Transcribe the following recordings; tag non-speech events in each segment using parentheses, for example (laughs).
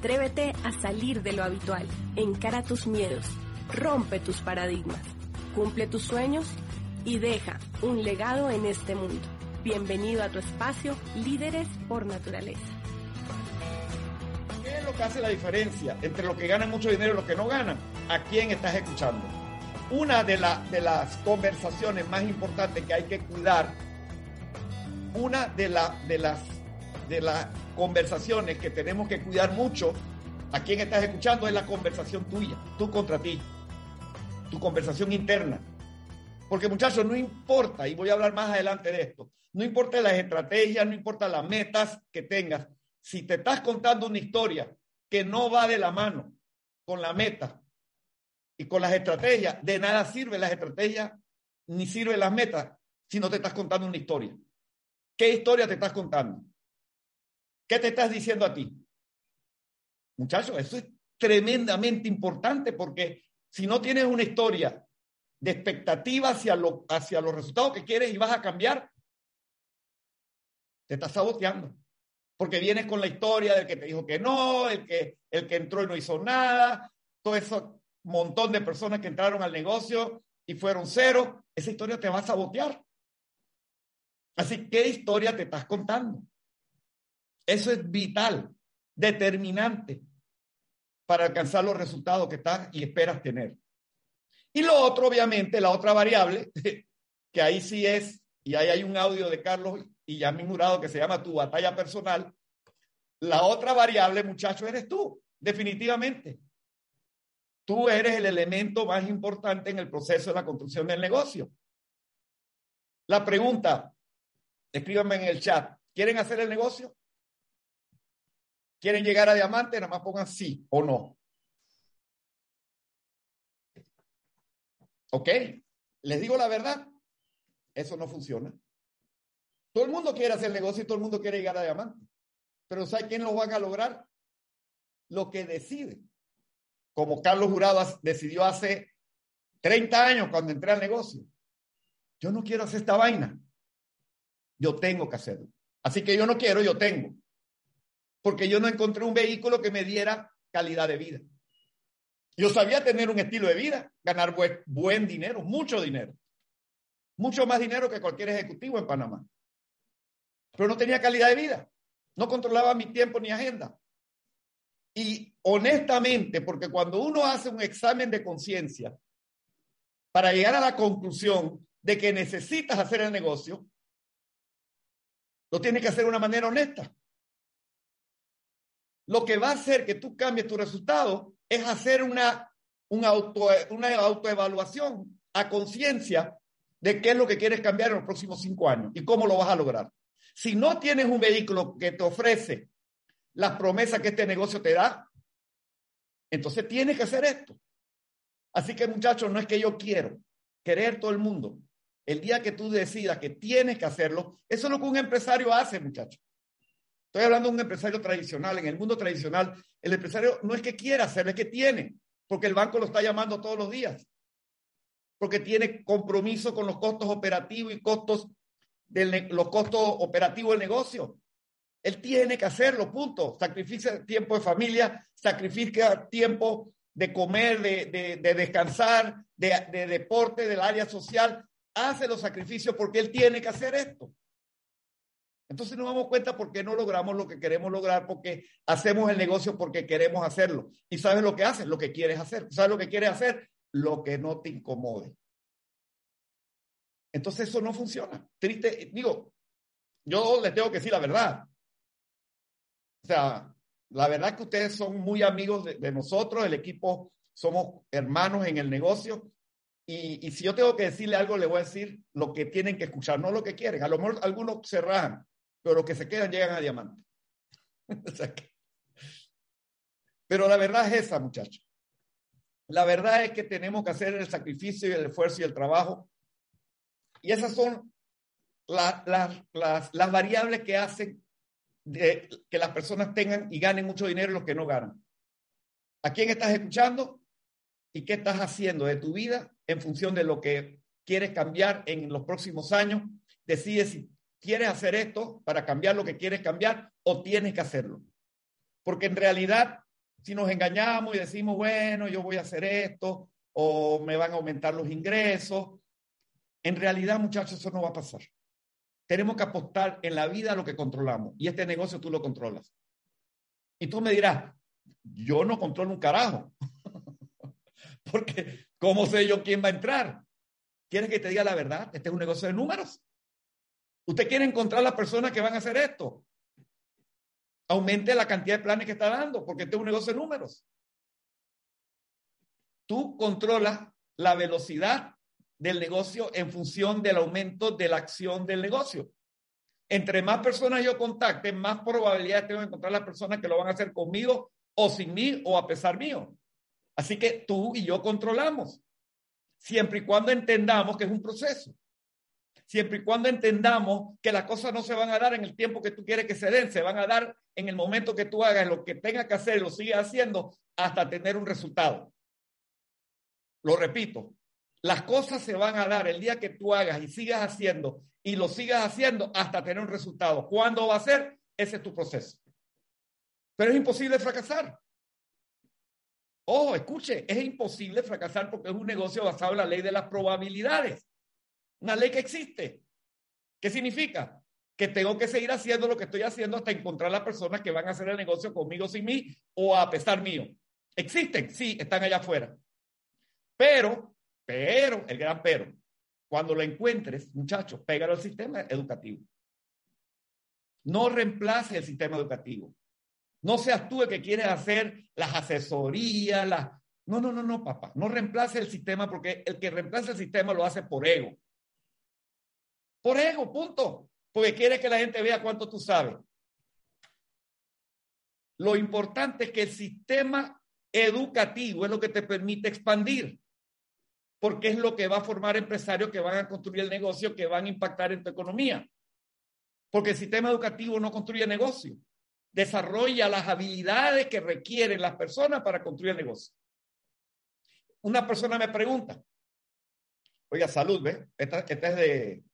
Atrévete a salir de lo habitual, encara tus miedos, rompe tus paradigmas, cumple tus sueños y deja un legado en este mundo. Bienvenido a tu espacio Líderes por Naturaleza. ¿Qué es lo que hace la diferencia entre los que ganan mucho dinero y los que no ganan? ¿A quién estás escuchando? Una de, las conversaciones más importantes que hay que cuidar, una de, las, de las conversaciones que tenemos que cuidar mucho, a quién estás escuchando, es la conversación tuya, tú contra ti, tu conversación interna. Porque muchachos, no importa, y voy a hablar más adelante de esto, no importa las estrategias, no importa las metas que tengas, si te estás contando una historia que no va de la mano con la meta y con las estrategias, de nada sirve las estrategias ni sirven las metas si no te estás contando una historia. ¿Qué historia te estás contando? ¿Qué te estás diciendo a ti? Muchachos, eso es tremendamente importante porque si no tienes una historia de expectativa hacia, lo, hacia los resultados que quieres y vas a cambiar, te estás saboteando. Porque vienes con la historia del que te dijo que no, el que, el que entró y no hizo nada, todo ese montón de personas que entraron al negocio y fueron cero, esa historia te va a sabotear. Así, ¿qué historia te estás contando? Eso es vital, determinante para alcanzar los resultados que estás y esperas tener. Y lo otro, obviamente, la otra variable, (laughs) que ahí sí es, y ahí hay un audio de Carlos y Yamin Jurado que se llama tu batalla personal. La otra variable, muchacho, eres tú, definitivamente. Tú eres el elemento más importante en el proceso de la construcción del negocio. La pregunta, escríbanme en el chat, ¿quieren hacer el negocio? ¿Quieren llegar a diamante? Nada más pongan sí o no. ¿Ok? Les digo la verdad, eso no funciona. Todo el mundo quiere hacer negocio y todo el mundo quiere llegar a diamante. Pero ¿sabe quién lo van a lograr? Lo que decide. Como Carlos Jurado decidió hace 30 años cuando entré al negocio. Yo no quiero hacer esta vaina. Yo tengo que hacerlo. Así que yo no quiero, yo tengo porque yo no encontré un vehículo que me diera calidad de vida. Yo sabía tener un estilo de vida, ganar buen, dinero, mucho dinero, mucho más dinero que cualquier ejecutivo en Panamá. Pero no tenía calidad de vida, no controlaba mi tiempo ni agenda. Y honestamente, porque cuando uno hace un examen de conciencia para llegar a la conclusión de que necesitas hacer el negocio, lo tienes que hacer de una manera honesta lo que va a hacer que tú cambies tu resultado es hacer una, auto, una autoevaluación a conciencia de qué es lo que quieres cambiar en los próximos cinco años y cómo lo vas a lograr. Si no tienes un vehículo que te ofrece las promesas que este negocio te da, entonces tienes que hacer esto. Así que muchachos, no es que yo quiero querer todo el mundo. El día que tú decidas que tienes que hacerlo, eso es lo que un empresario hace, muchachos. Estoy hablando de un empresario tradicional. En el mundo tradicional, el empresario no es que quiera hacerlo, es que tiene, porque el banco lo está llamando todos los días, porque tiene compromiso con los costos operativos y costos de los costos operativos del negocio. Él tiene que hacerlo, punto. Sacrifica tiempo de familia, sacrifica tiempo de comer, de, de descansar, de, de deporte, del área social. Hace los sacrificios porque él tiene que hacer esto. Entonces nos damos cuenta porque no logramos lo que queremos lograr, porque hacemos el negocio porque queremos hacerlo. ¿Y sabes lo que haces? Lo que quieres hacer. ¿Sabes lo que quieres hacer? Lo que no te incomode. Entonces eso no funciona. Triste, digo, yo les tengo que decir la verdad. O sea, la verdad es que ustedes son muy amigos de, de nosotros, el equipo somos hermanos en el negocio y, si yo tengo que decirle algo, le voy a decir lo que tienen que escuchar, no lo que quieren. A lo mejor algunos se rajan, pero los que se quedan llegan a diamante. (laughs) pero la verdad es esa, muchachos. La verdad es que tenemos que hacer el sacrificio y el esfuerzo y el trabajo. Y esas son las, variables que hacen que las personas tengan y ganen mucho dinero los que no ganan. ¿A quién estás escuchando? ¿Y qué estás haciendo de tu vida en función de lo que quieres cambiar en los próximos años? Decide si quieres hacer esto para cambiar lo que quieres cambiar o tienes que hacerlo. Porque en realidad, si nos engañamos y decimos, bueno, yo voy a hacer esto o me van a aumentar los ingresos, en realidad, muchachos, eso no va a pasar. Tenemos que apostar en la vida a lo que controlamos y este negocio tú lo controlas. Y tú me dirás, yo no controlo un carajo. (laughs) Porque, ¿cómo sé yo quién va a entrar? ¿Quieres que te diga la verdad? Este es un negocio de números. Usted quiere encontrar las personas que van a hacer esto. Aumente la cantidad de planes que está dando, porque este es un negocio de números. Tú controlas la velocidad del negocio en función del aumento de la acción del negocio. Entre más personas yo contacte, más probabilidades tengo de encontrar las personas que lo van a hacer conmigo o sin mí o a pesar mío. Así que tú y yo controlamos, siempre y cuando entendamos que es un proceso. Siempre y cuando entendamos que las cosas no se van a dar en el tiempo que tú quieres que se den, se van a dar en el momento que tú hagas lo que tengas que hacer, lo sigas haciendo hasta tener un resultado. Lo repito, las cosas se van a dar el día que tú hagas y sigas haciendo y lo sigas haciendo hasta tener un resultado. ¿Cuándo va a ser? Ese es tu proceso. Pero es imposible fracasar. Ojo, escuche, es imposible fracasar porque es un negocio basado en la ley de las probabilidades. Una ley que existe. ¿Qué significa? Que tengo que seguir haciendo lo que estoy haciendo hasta encontrar las personas que van a hacer el negocio conmigo sin mí o a pesar mío. Existen, sí, están allá afuera. Pero pero, el gran pero, cuando lo encuentres, muchachos, pégalo al sistema educativo. No reemplace el sistema educativo. No seas tú el que quieres hacer las asesorías, las... No, no, no, no, papá. No reemplace el sistema porque el que reemplaza el sistema lo hace por ego. Por ego, punto. Porque quiere que la gente vea cuánto tú sabes. Lo importante es que el sistema educativo es lo que te permite expandir porque es lo que va a formar empresarios que van a construir el negocio, que van a impactar en tu economía. Porque el sistema educativo no construye negocio, desarrolla las habilidades que requieren las personas para construir el negocio. Una persona me pregunta, oiga, salud, ¿ves? Esta, esta es de,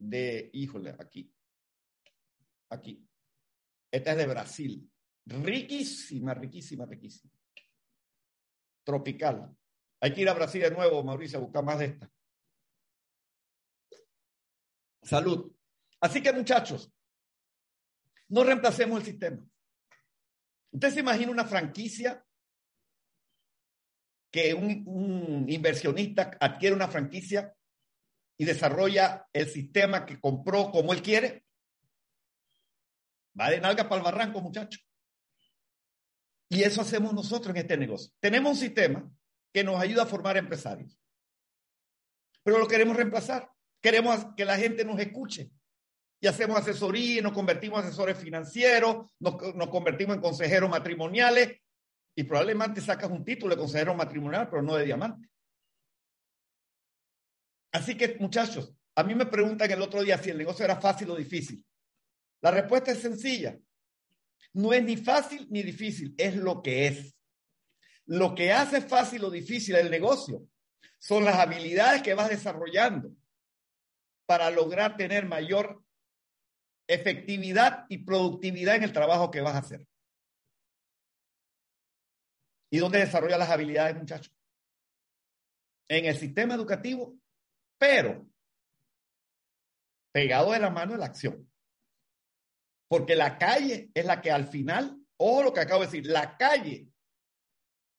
de, híjole, aquí, aquí. Esta es de Brasil. Riquísima, riquísima, riquísima. Tropical. Hay que ir a Brasil de nuevo, Mauricio, a buscar más de esta. Salud. Así que muchachos, no reemplacemos el sistema. Usted se imagina una franquicia que un, un, inversionista adquiere una franquicia y desarrolla el sistema que compró como él quiere. Va de nalga para el barranco, muchachos. Y eso hacemos nosotros en este negocio. Tenemos un sistema que nos ayuda a formar empresarios. Pero lo queremos reemplazar. Queremos que la gente nos escuche. Y hacemos asesoría, nos convertimos en asesores financieros, nos, convertimos en consejeros matrimoniales y probablemente sacas un título de consejero matrimonial, pero no de diamante. Así que, muchachos, a mí me preguntan el otro día si el negocio era fácil o difícil. La respuesta es sencilla. No es ni fácil ni difícil, es lo que es. Lo que hace fácil o difícil el negocio son las habilidades que vas desarrollando para lograr tener mayor efectividad y productividad en el trabajo que vas a hacer. ¿Y dónde desarrolla las habilidades, muchachos? En el sistema educativo, pero pegado de la mano de la acción. Porque la calle es la que al final, o lo que acabo de decir, la calle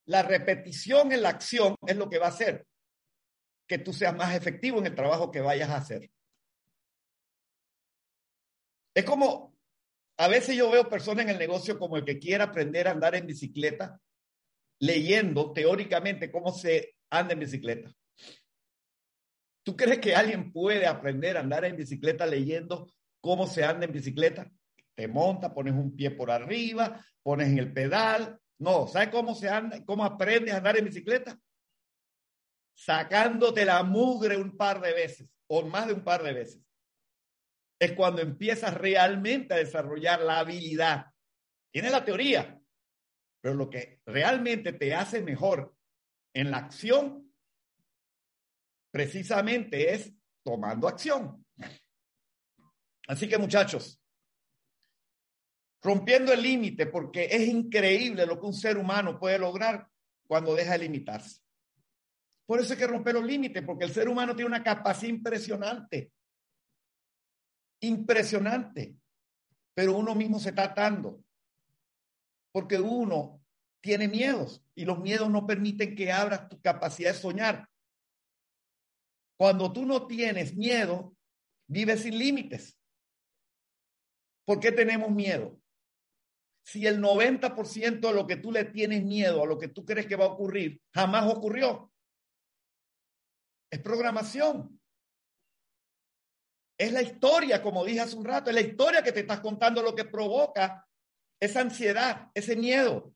la repetición en la acción es lo que va a hacer que tú seas más efectivo en el trabajo que vayas a hacer. Es como, a veces yo veo personas en el negocio como el que quiere aprender a andar en bicicleta, leyendo teóricamente cómo se anda en bicicleta. ¿Tú crees que alguien puede aprender a andar en bicicleta leyendo cómo se anda en bicicleta? Te monta, pones un pie por arriba, pones en el pedal. No, ¿sabes cómo se anda? ¿Cómo aprendes a andar en bicicleta? Sacándote la mugre un par de veces o más de un par de veces. Es cuando empiezas realmente a desarrollar la habilidad. Tienes la teoría, pero lo que realmente te hace mejor en la acción precisamente es tomando acción. Así que muchachos, rompiendo el límite, porque es increíble lo que un ser humano puede lograr cuando deja de limitarse. Por eso hay que romper los límites, porque el ser humano tiene una capacidad impresionante. Impresionante. Pero uno mismo se está atando. Porque uno tiene miedos y los miedos no permiten que abras tu capacidad de soñar. Cuando tú no tienes miedo, vives sin límites. ¿Por qué tenemos miedo? Si el 90% de lo que tú le tienes miedo, a lo que tú crees que va a ocurrir, jamás ocurrió. Es programación. Es la historia, como dije hace un rato, es la historia que te estás contando lo que provoca esa ansiedad, ese miedo.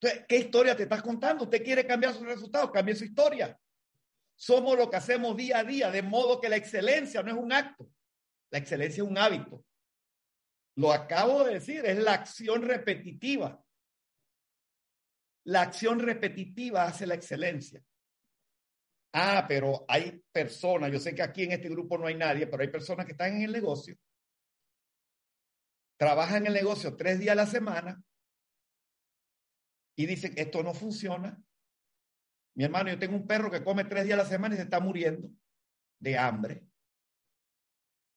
Entonces, ¿qué historia te estás contando? Usted quiere cambiar sus resultados, cambie su historia. Somos lo que hacemos día a día, de modo que la excelencia no es un acto, la excelencia es un hábito. Lo acabo de decir, es la acción repetitiva. La acción repetitiva hace la excelencia. Ah, pero hay personas, yo sé que aquí en este grupo no hay nadie, pero hay personas que están en el negocio, trabajan en el negocio tres días a la semana y dicen, esto no funciona, mi hermano, yo tengo un perro que come tres días a la semana y se está muriendo de hambre.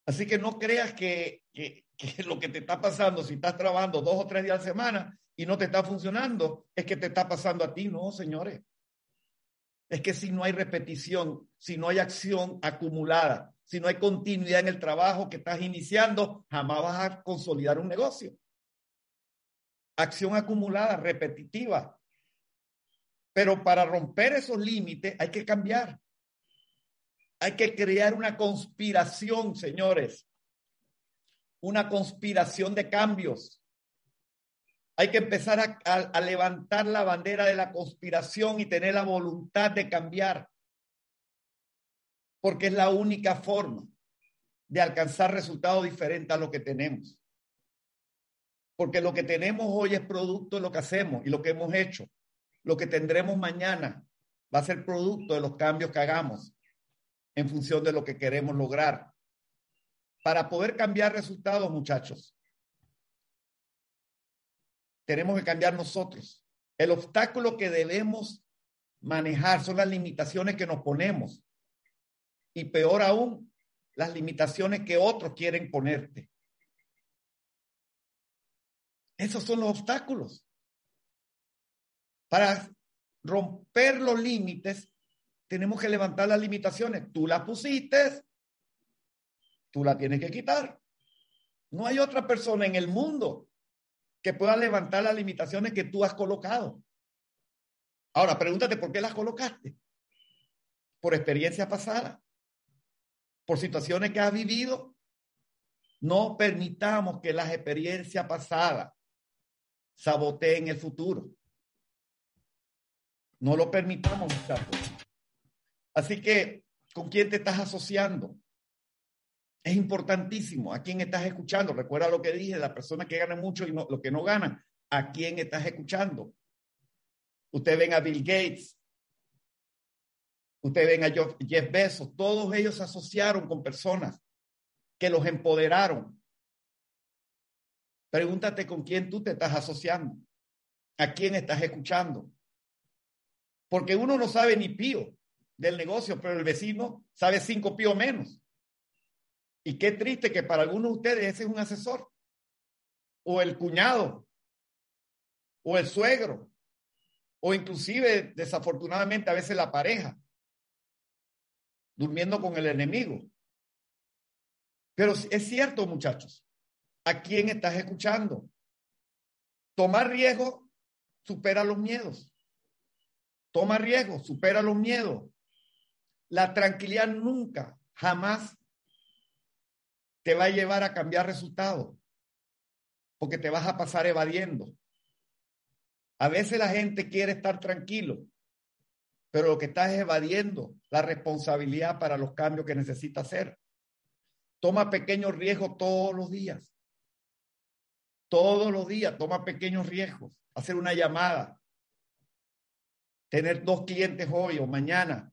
Así que no creas que, que, (laughs) lo que te está pasando, si estás trabajando dos o tres días a la semana y no te está funcionando, es que te está pasando a ti. No, señores. Es que si no hay repetición, si no hay acción acumulada, si no hay continuidad en el trabajo que estás iniciando, jamás vas a consolidar un negocio. Acción acumulada, repetitiva, pero para romper esos límites hay que cambiar. Hay que crear una conspiración, señores. Una conspiración de cambios. Hay que empezar a, levantar la bandera de la conspiración y tener la voluntad de cambiar. Porque es la única forma de alcanzar resultados diferentes a lo que tenemos. Porque lo que tenemos hoy es producto de lo que hacemos y lo que hemos hecho lo que tendremos mañana va a ser producto de los cambios que hagamos en función de lo que queremos lograr. Para poder cambiar resultados, muchachos, tenemos que cambiar nosotros. El obstáculo que debemos manejar son las limitaciones que nos ponemos. Y peor aún, las limitaciones que otros quieren ponerte. Esos son los obstáculos. Para romper los límites, tenemos que levantar las limitaciones. Tú las pusiste, tú las tienes que quitar. No hay otra persona en el mundo que pueda levantar las limitaciones que tú has colocado. Ahora, pregúntate por qué las colocaste. Por experiencia pasada, por situaciones que has vivido. No permitamos que las experiencias pasadas saboteen el futuro. No lo permitamos, muchachos. Así que, ¿con quién te estás asociando? Es importantísimo. ¿A quién estás escuchando? Recuerda lo que dije, la persona que gana mucho y no, lo que no gana. ¿A quién estás escuchando? Ustedes ven a Bill Gates. Ustedes ven a Jeff Bezos. Todos ellos se asociaron con personas que los empoderaron. Pregúntate con quién tú te estás asociando. ¿A quién estás escuchando? Porque uno no sabe ni pío del negocio, pero el vecino sabe cinco pío menos. Y qué triste que para algunos de ustedes ese es un asesor, o el cuñado, o el suegro, o inclusive desafortunadamente a veces la pareja, durmiendo con el enemigo. Pero es cierto, muchachos, ¿a quién estás escuchando? Tomar riesgo supera los miedos. Toma riesgo, supera los miedos. La tranquilidad nunca, jamás te va a llevar a cambiar resultados, porque te vas a pasar evadiendo. A veces la gente quiere estar tranquilo, pero lo que está es evadiendo la responsabilidad para los cambios que necesita hacer. Toma pequeños riesgos todos los días. Todos los días toma pequeños riesgos. Hacer una llamada. Tener dos clientes hoy o mañana.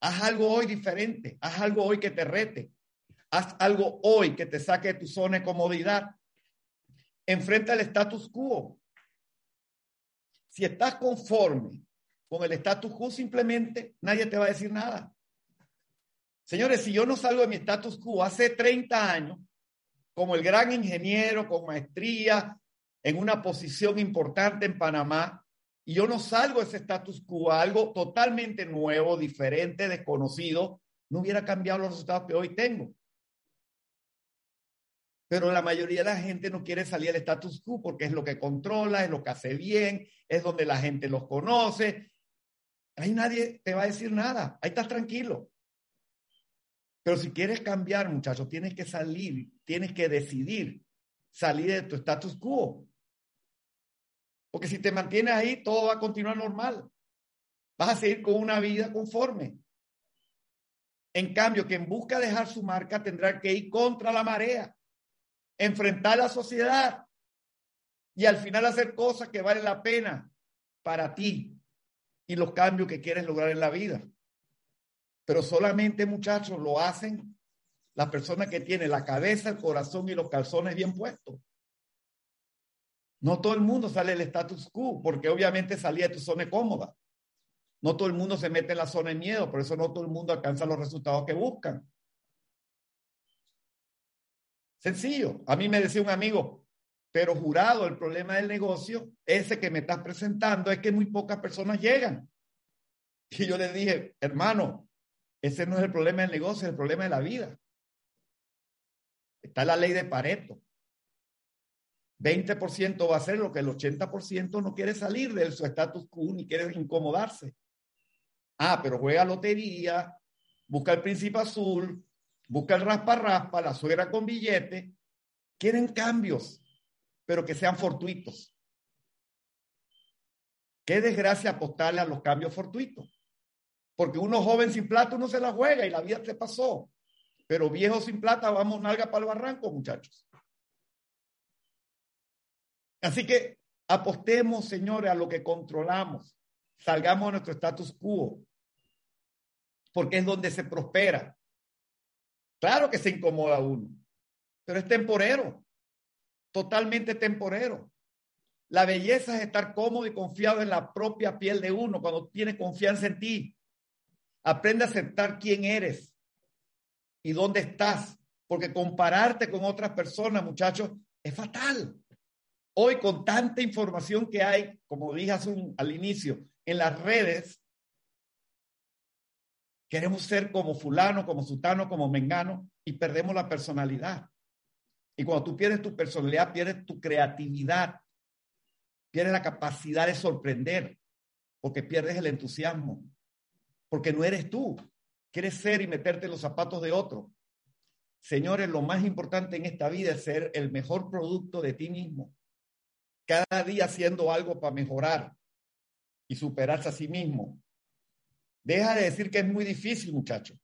Haz algo hoy diferente. Haz algo hoy que te rete. Haz algo hoy que te saque de tu zona de comodidad. Enfrenta el status quo. Si estás conforme con el status quo, simplemente nadie te va a decir nada. Señores, si yo no salgo de mi status quo hace 30 años, como el gran ingeniero con maestría en una posición importante en Panamá, y yo no salgo de ese status quo algo totalmente nuevo, diferente, desconocido, no hubiera cambiado los resultados que hoy tengo. Pero la mayoría de la gente no quiere salir del status quo porque es lo que controla, es lo que hace bien, es donde la gente los conoce. Ahí nadie te va a decir nada, ahí estás tranquilo. Pero si quieres cambiar, muchachos, tienes que salir, tienes que decidir salir de tu status quo. Porque si te mantienes ahí, todo va a continuar normal. Vas a seguir con una vida conforme. En cambio, quien busca dejar su marca tendrá que ir contra la marea enfrentar la sociedad y al final hacer cosas que valen la pena para ti y los cambios que quieres lograr en la vida. Pero solamente, muchachos, lo hacen las personas que tienen la cabeza, el corazón y los calzones bien puestos. No todo el mundo sale del status quo, porque obviamente salía de tu zona cómoda. No todo el mundo se mete en la zona de miedo, por eso no todo el mundo alcanza los resultados que buscan. Sencillo. A mí me decía un amigo, pero jurado, el problema del negocio, ese que me estás presentando, es que muy pocas personas llegan. (laughs) Y yo le dije, hermano, ese no es el problema del negocio, es el problema de la vida. Está la ley de Pareto. 20% va a ser lo que el 80% no quiere salir de su status quo ni quiere incomodarse. Ah, pero juega lotería, busca el príncipe azul, busca el raspa-raspa, la suegra con billete, quieren cambios, pero que sean fortuitos. Qué desgracia apostarle a los cambios fortuitos. Porque uno joven sin plata uno se la juega y la vida se pasó. Pero viejo sin plata vamos nalga para el barranco, muchachos. Así que apostemos, señores, a lo que controlamos. Salgamos de nuestro status quo. Porque es donde se prospera. Claro que se incomoda uno, pero es temporero, totalmente temporero. La belleza es estar cómodo y confiado en la propia piel de uno cuando tiene confianza en ti. Aprende a aceptar quién eres y dónde estás, porque compararte con otras personas, muchachos, es fatal. Hoy con tanta información que hay, como dije al inicio, en las redes, Queremos ser como fulano, como sutano, como mengano y perdemos la personalidad. Y cuando tú pierdes tu personalidad, pierdes tu creatividad, pierdes la capacidad de sorprender, porque pierdes el entusiasmo, porque no eres tú. Quieres ser y meterte en los zapatos de otro. Señores, lo más importante en esta vida es ser el mejor producto de ti mismo. Cada día haciendo algo para mejorar y superarse a sí mismo. Deja de decir que es muy difícil, muchachos.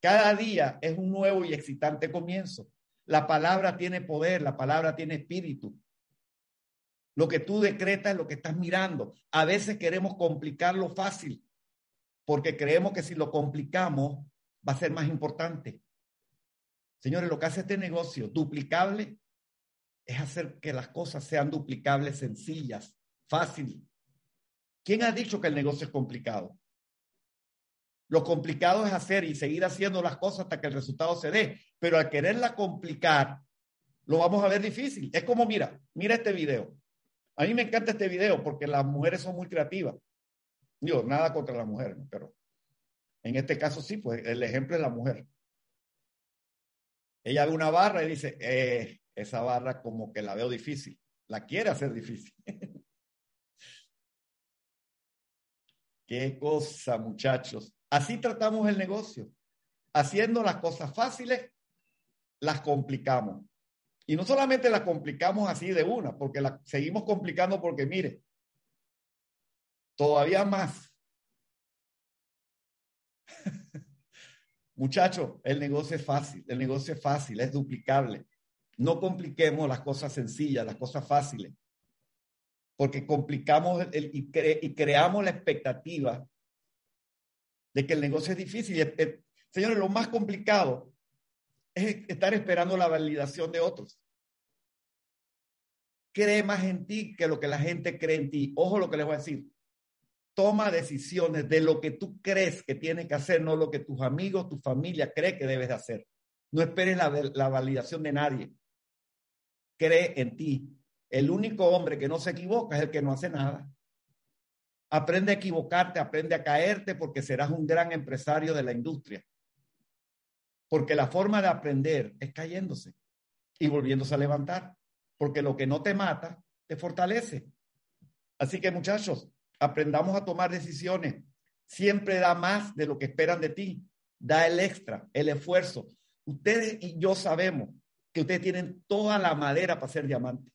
Cada día es un nuevo y excitante comienzo. La palabra tiene poder, la palabra tiene espíritu. Lo que tú decretas es lo que estás mirando. A veces queremos complicarlo fácil porque creemos que si lo complicamos va a ser más importante. Señores, lo que hace este negocio duplicable es hacer que las cosas sean duplicables, sencillas, fáciles. ¿Quién ha dicho que el negocio es complicado? Lo complicado es hacer y seguir haciendo las cosas hasta que el resultado se dé. Pero al quererla complicar, lo vamos a ver difícil. Es como, mira, mira este video. A mí me encanta este video porque las mujeres son muy creativas. Digo, nada contra las mujeres, pero en este caso sí, pues el ejemplo es la mujer. Ella ve una barra y dice, eh, esa barra como que la veo difícil. La quiere hacer difícil. (laughs) Qué cosa, muchachos. Así tratamos el negocio. Haciendo las cosas fáciles, las complicamos. Y no solamente las complicamos así de una, porque las seguimos complicando porque, mire, todavía más. (laughs) Muchachos, el negocio es fácil, el negocio es fácil, es duplicable. No compliquemos las cosas sencillas, las cosas fáciles, porque complicamos y, creamos la expectativa de que el negocio es difícil. señores, lo más complicado es estar esperando la validación de otros. Cree más en ti que lo que la gente cree en ti. Ojo lo que les voy a decir. Toma decisiones de lo que tú crees que tienes que hacer, no lo que tus amigos, tu familia cree que debes de hacer. No esperes la, la validación de nadie. Cree en ti. El único hombre que no se equivoca es el que no hace nada. Aprende a equivocarte, aprende a caerte porque serás un gran empresario de la industria. Porque la forma de aprender es cayéndose y volviéndose a levantar. Porque lo que no te mata, te fortalece. Así que muchachos, aprendamos a tomar decisiones. Siempre da más de lo que esperan de ti. Da el extra, el esfuerzo. Ustedes y yo sabemos que ustedes tienen toda la madera para ser diamante.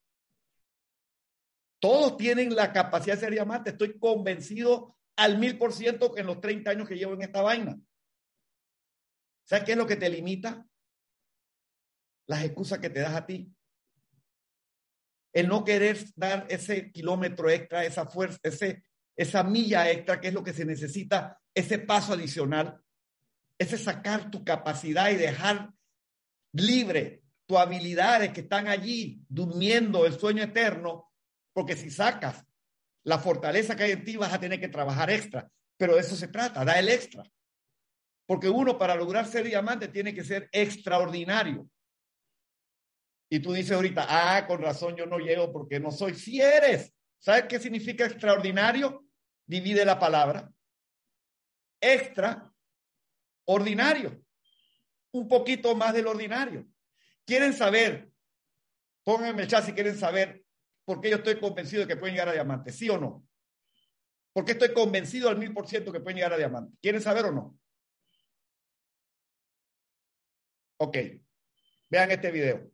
Todos tienen la capacidad de ser diamante. Estoy convencido al mil por ciento en los 30 años que llevo en esta vaina. ¿Sabes qué es lo que te limita? Las excusas que te das a ti. El no querer dar ese kilómetro extra, esa fuerza, ese, esa milla extra, que es lo que se necesita, ese paso adicional, ese sacar tu capacidad y dejar libre tus habilidades que están allí durmiendo el sueño eterno, porque si sacas la fortaleza que hay en ti vas a tener que trabajar extra, pero de eso se trata, da el extra. Porque uno para lograr ser diamante tiene que ser extraordinario. Y tú dices ahorita, ah, con razón yo no llego porque no soy. Si eres, ¿sabes qué significa extraordinario? Divide la palabra. Extraordinario. Un poquito más del ordinario. ¿Quieren saber? Pónganme el chat si quieren saber por qué yo estoy convencido de que pueden llegar a diamante. ¿Sí o no? ¿Por qué estoy convencido al mil por ciento que pueden llegar a diamante? ¿Quieren saber o no? Ok, vean este video.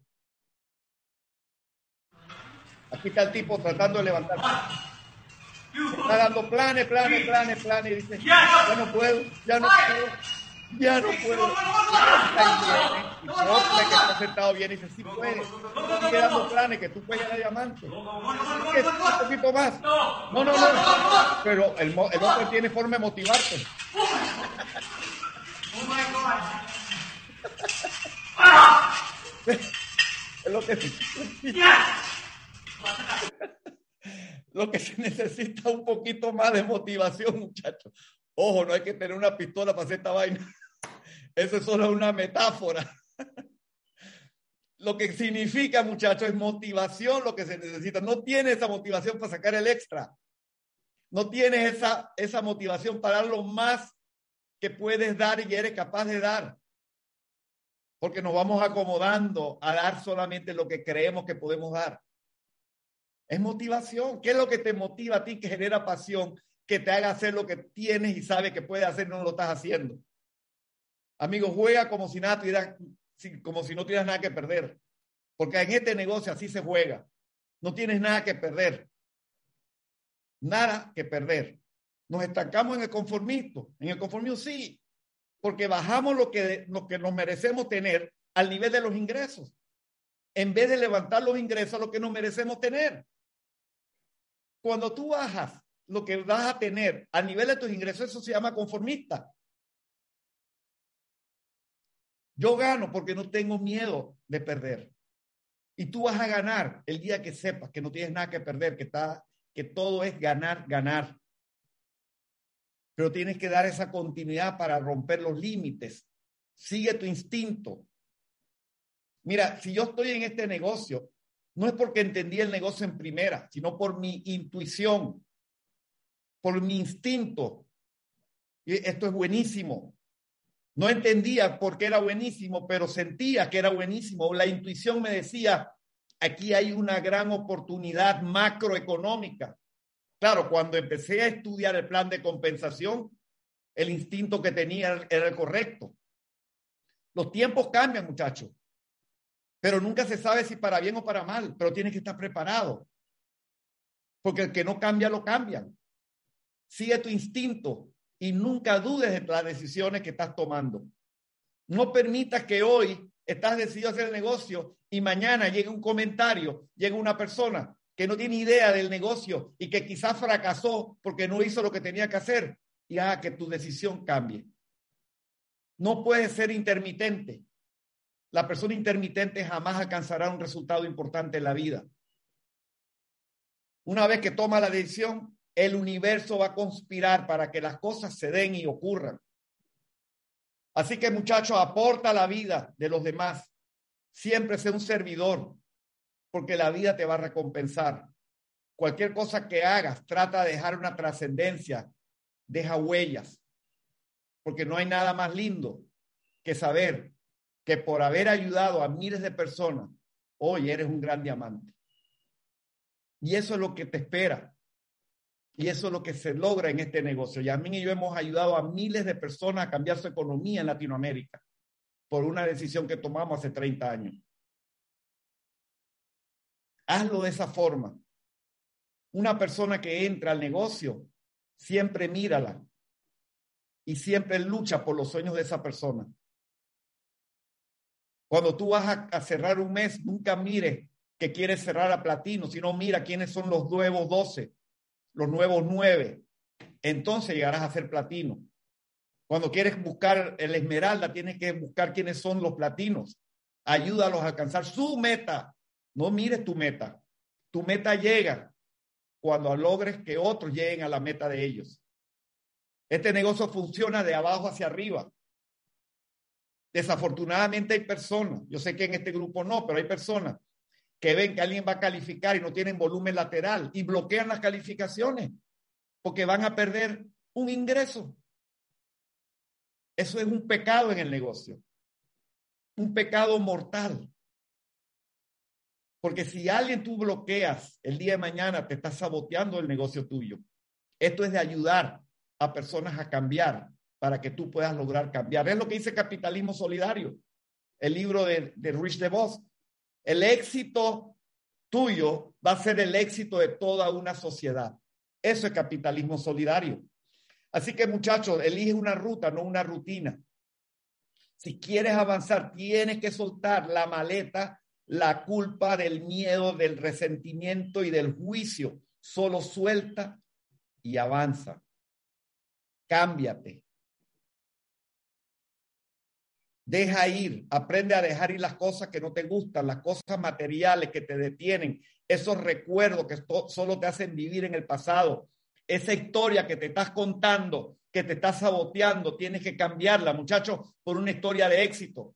Aquí está el tipo tratando de levantar. Está dando planes, planes, planes, planes. Y dice, ya no puedo, ya no puedo, ya no puedo. Y otro que está sentado bien y dice, sí puede. Sigue dando planes que tú puedes ir a diamante. Un poquito más. No, no, no. Pero el, el otro tiene forma de motivarte. Oh my God. Es lo que, lo que se necesita un poquito más de motivación, muchachos. Ojo, no hay que tener una pistola para hacer esta vaina. Eso es solo una metáfora. Lo que significa, muchachos, es motivación lo que se necesita. No tienes esa motivación para sacar el extra. No tienes esa, esa motivación para dar lo más que puedes dar y eres capaz de dar porque nos vamos acomodando a dar solamente lo que creemos que podemos dar. Es motivación. ¿Qué es lo que te motiva a ti, que genera pasión, que te haga hacer lo que tienes y sabes que puedes hacer, no lo estás haciendo? Amigo, juega como si no tuvieras nada que perder. Porque en este negocio así se juega. No tienes nada que perder. Nada que perder. Nos estancamos en el conformismo. En el conformismo sí, porque bajamos lo que, lo que nos merecemos tener al nivel de los ingresos, en vez de levantar los ingresos a lo que nos merecemos tener. Cuando tú bajas lo que vas a tener al nivel de tus ingresos, eso se llama conformista. Yo gano porque no tengo miedo de perder. Y tú vas a ganar el día que sepas que no tienes nada que perder, que, está, que todo es ganar, ganar pero tienes que dar esa continuidad para romper los límites. Sigue tu instinto. Mira, si yo estoy en este negocio, no es porque entendí el negocio en primera, sino por mi intuición, por mi instinto. Y esto es buenísimo. No entendía por qué era buenísimo, pero sentía que era buenísimo. La intuición me decía, aquí hay una gran oportunidad macroeconómica Claro, cuando empecé a estudiar el plan de compensación, el instinto que tenía era el correcto. Los tiempos cambian, muchachos, pero nunca se sabe si para bien o para mal, pero tienes que estar preparado. Porque el que no cambia, lo cambian. Sigue tu instinto y nunca dudes de las decisiones que estás tomando. No permitas que hoy estás decidido a hacer el negocio y mañana llegue un comentario, llegue una persona que no tiene idea del negocio y que quizás fracasó porque no hizo lo que tenía que hacer y haga que tu decisión cambie. No puedes ser intermitente. La persona intermitente jamás alcanzará un resultado importante en la vida. Una vez que toma la decisión, el universo va a conspirar para que las cosas se den y ocurran. Así que muchachos, aporta la vida de los demás. Siempre sé un servidor, porque la vida te va a recompensar. Cualquier cosa que hagas, trata de dejar una trascendencia, deja huellas, porque no hay nada más lindo que saber que por haber ayudado a miles de personas, hoy eres un gran diamante. Y eso es lo que te espera. Y eso es lo que se logra en este negocio. Y a mí y yo hemos ayudado a miles de personas a cambiar su economía en Latinoamérica por una decisión que tomamos hace 30 años. Hazlo de esa forma. Una persona que entra al negocio, siempre mírala y siempre lucha por los sueños de esa persona. Cuando tú vas a, cerrar un mes, nunca mires que quieres cerrar a platino, sino mira quiénes son los nuevos 12, los nuevos 9. Entonces llegarás a ser platino. Cuando quieres buscar el esmeralda, tienes que buscar quiénes son los platinos. Ayúdalos a alcanzar su meta. No mires tu meta. Tu meta llega cuando logres que otros lleguen a la meta de ellos. Este negocio funciona de abajo hacia arriba. Desafortunadamente hay personas, yo sé que en este grupo no, pero hay personas que ven que alguien va a calificar y no tienen volumen lateral y bloquean las calificaciones porque van a perder un ingreso. Eso es un pecado en el negocio, un pecado mortal. Porque si alguien tú bloqueas el día de mañana, te está saboteando el negocio tuyo. Esto es de ayudar a personas a cambiar para que tú puedas lograr cambiar. Es lo que dice Capitalismo Solidario, el libro de, de Rich DeVos. El éxito tuyo va a ser el éxito de toda una sociedad. Eso es capitalismo solidario. Así que muchachos, elige una ruta, no una rutina. Si quieres avanzar, tienes que soltar la maleta, la culpa del miedo, del resentimiento y del juicio. Solo suelta y avanza. Cámbiate. Deja ir, aprende a dejar ir las cosas que no te gustan, las cosas materiales que te detienen, esos recuerdos que solo te hacen vivir en el pasado, esa historia que te estás contando, que te estás saboteando, tienes que cambiarla, muchachos, por una historia de éxito.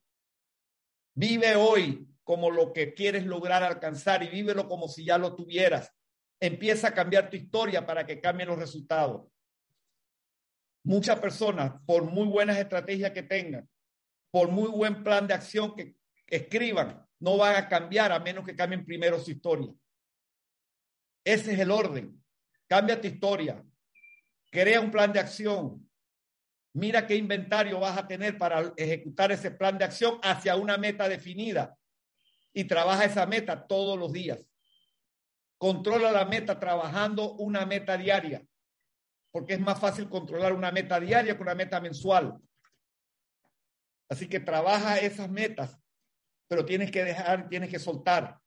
Vive hoy como lo que quieres lograr alcanzar y vívelo como si ya lo tuvieras. Empieza a cambiar tu historia para que cambien los resultados. Muchas personas, por muy buenas estrategias que tengan, por muy buen plan de acción que escriban, no van a cambiar a menos que cambien primero su historia. Ese es el orden. Cambia tu historia. Crea un plan de acción. Mira qué inventario vas a tener para ejecutar ese plan de acción hacia una meta definida. Y trabaja esa meta todos los días. Controla la meta trabajando una meta diaria. Porque es más fácil controlar una meta diaria que una meta mensual. Así que trabaja esas metas, pero tienes que dejar, tienes que soltar,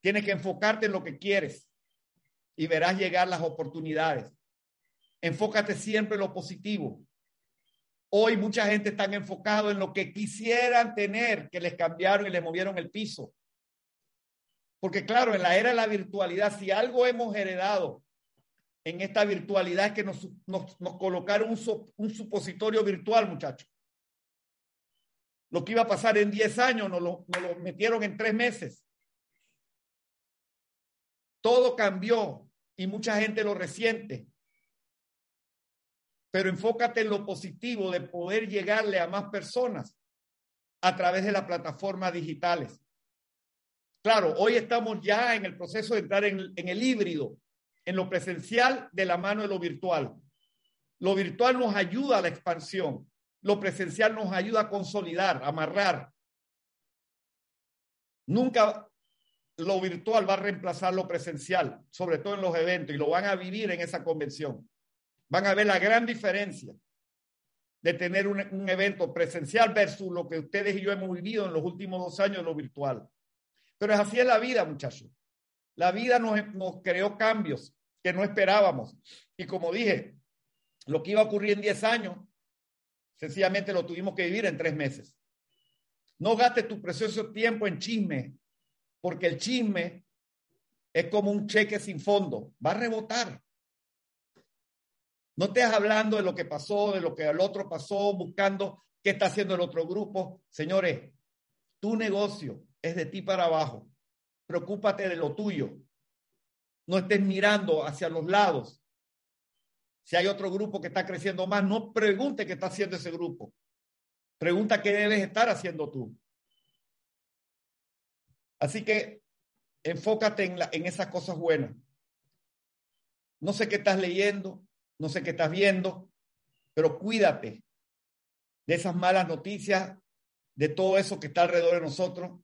tienes que enfocarte en lo que quieres y verás llegar las oportunidades. Enfócate siempre en lo positivo. Hoy mucha gente está enfocado en lo que quisieran tener, que les cambiaron y les movieron el piso. Porque claro, en la era de la virtualidad, si algo hemos heredado en esta virtualidad es que nos, nos, colocaron un, un supositorio virtual, muchachos. Lo que iba a pasar en 10 años nos lo, metieron en tres meses. Todo cambió y mucha gente lo resiente. Pero enfócate en lo positivo de poder llegarle a más personas a través de las plataformas digitales. Claro, hoy estamos ya en el proceso de entrar en, en el híbrido, en lo presencial de la mano de lo virtual. Lo virtual nos ayuda a la expansión. Lo presencial nos ayuda a consolidar, a amarrar. Nunca lo virtual va a reemplazar lo presencial, sobre todo en los eventos, y lo van a vivir en esa convención. Van a ver la gran diferencia de tener un, evento presencial versus lo que ustedes y yo hemos vivido en los últimos dos años, lo virtual. Pero es así en la vida, muchachos. La vida nos, nos creó cambios que no esperábamos. Y como dije, lo que iba a ocurrir en 10 años, sencillamente lo tuvimos que vivir en tres meses. No gastes tu precioso tiempo en chisme, porque el chisme es como un cheque sin fondo, va a rebotar. No estés hablando de lo que pasó, de lo que al otro pasó, buscando qué está haciendo el otro grupo. Señores, tu negocio es de ti para abajo. Preocúpate de lo tuyo. No estés mirando hacia los lados. Si hay otro grupo que está creciendo más, no pregunte qué está haciendo ese grupo. Pregunta qué debes estar haciendo tú. Así que enfócate en, en esas cosas buenas. No sé qué estás leyendo, no sé qué estás viendo, pero cuídate de esas malas noticias, de todo eso que está alrededor de nosotros,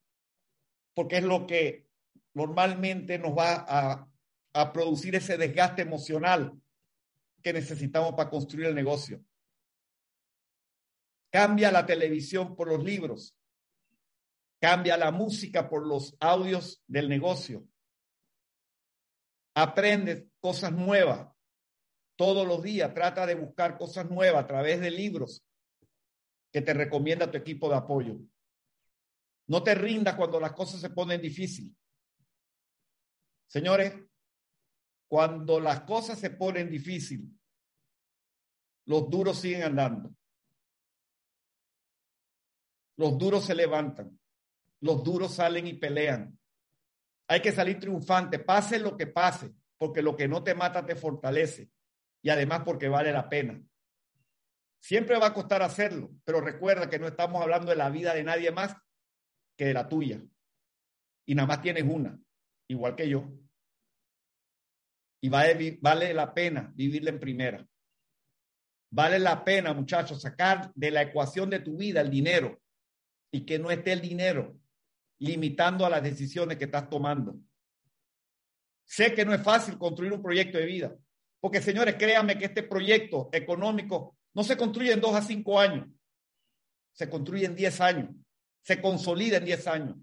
porque es lo que normalmente nos va a, a producir ese desgaste emocional que necesitamos para construir el negocio. Cambia la televisión por los libros. Cambia la música por los audios del negocio. Aprende cosas nuevas todos los días. Trata de buscar cosas nuevas a través de libros que te recomienda tu equipo de apoyo. No te rindas cuando las cosas se ponen difíciles. Señores, cuando las cosas se ponen difíciles, los duros siguen andando. Los duros se levantan. Los duros salen y pelean. Hay que salir triunfante, pase lo que pase, porque lo que no te mata te fortalece y además porque vale la pena. Siempre va a costar hacerlo, pero recuerda que no estamos hablando de la vida de nadie más que de la tuya. Y nada más tienes una, igual que yo. Y vale, vale la pena vivirla en primera. Vale la pena, muchachos, sacar de la ecuación de tu vida el dinero y que no esté el dinero limitando a las decisiones que estás tomando. Sé que no es fácil construir un proyecto de vida, porque señores, créanme que este proyecto económico no se construye en dos a cinco años, se construye en diez años, se consolida en diez años.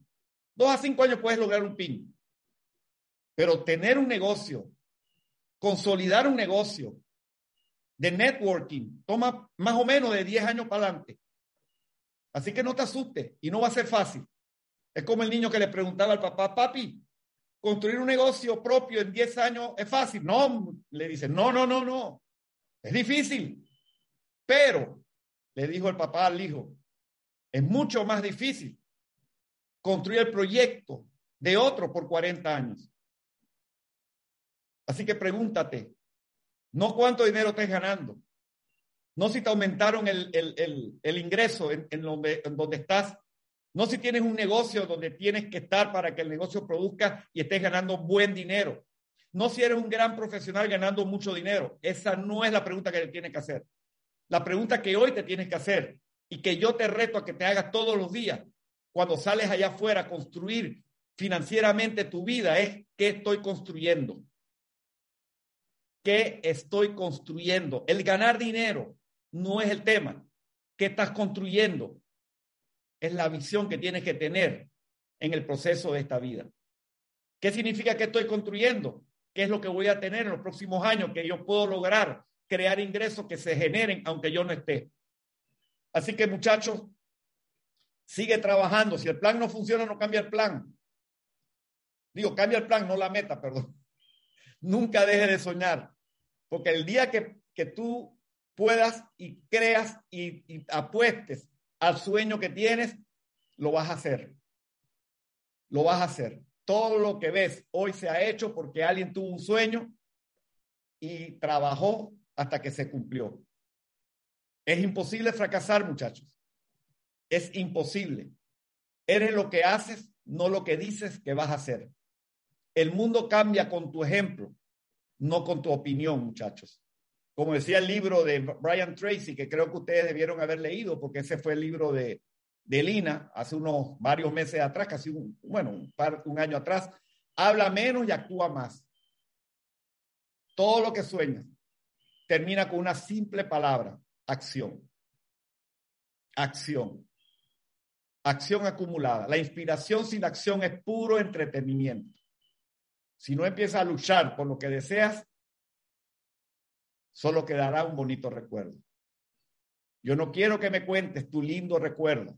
Dos a cinco años puedes lograr un pin, pero tener un negocio, consolidar un negocio de networking, toma más o menos de diez años para adelante. Así que no te asustes y no va a ser fácil. Es como el niño que le preguntaba al papá, papi, construir un negocio propio en 10 años es fácil. No, le dice, no, no, no, no. Es difícil. Pero, le dijo el papá al hijo, es mucho más difícil construir el proyecto de otro por 40 años. Así que pregúntate, no cuánto dinero estás ganando, no si te aumentaron el, ingreso en, donde, en donde estás, no si tienes un negocio donde tienes que estar para que el negocio produzca y estés ganando buen dinero. No si eres un gran profesional ganando mucho dinero. Esa no es la pregunta que te tienes que hacer. La pregunta que hoy te tienes que hacer y que yo te reto a que te hagas todos los días cuando sales allá afuera a construir financieramente tu vida es ¿qué estoy construyendo? ¿Qué estoy construyendo? El ganar dinero no es el tema. ¿Qué estás construyendo? Es la visión que tienes que tener en el proceso de esta vida. ¿Qué significa que estoy construyendo? ¿Qué es lo que voy a tener en los próximos años que yo puedo lograr crear ingresos que se generen aunque yo no esté? Así que muchachos, sigue trabajando. Si el plan no funciona, no cambia el plan. Digo, cambia el plan, no la meta, perdón. (laughs) Nunca deje de soñar, porque el día que, que tú puedas y creas y, apuestes al sueño que tienes, lo vas a hacer. Lo vas a hacer. Todo lo que ves hoy se ha hecho porque alguien tuvo un sueño y trabajó hasta que se cumplió. Es imposible fracasar, muchachos. Es imposible. Eres lo que haces, no lo que dices que vas a hacer. El mundo cambia con tu ejemplo. No con tu opinión, muchachos. Como decía el libro de Brian Tracy, que creo que ustedes debieron haber leído, porque ese fue el libro de, de Lina hace unos varios meses atrás, casi un, bueno, un, par, un año atrás, habla menos y actúa más. Todo lo que sueña termina con una simple palabra, acción. Acción. Acción acumulada. La inspiración sin acción es puro entretenimiento. Si no empiezas a luchar por lo que deseas, solo quedará un bonito recuerdo. Yo no quiero que me cuentes tu lindo recuerdo.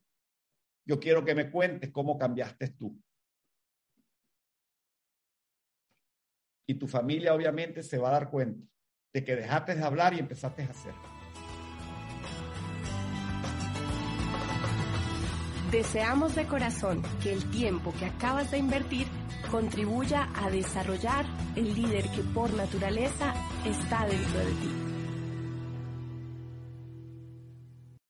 Yo quiero que me cuentes cómo cambiaste tú. Y tu familia obviamente se va a dar cuenta de que dejaste de hablar y empezaste a hacer. Deseamos de corazón que el tiempo que acabas de invertir contribuya a desarrollar el líder que por naturaleza está dentro de ti.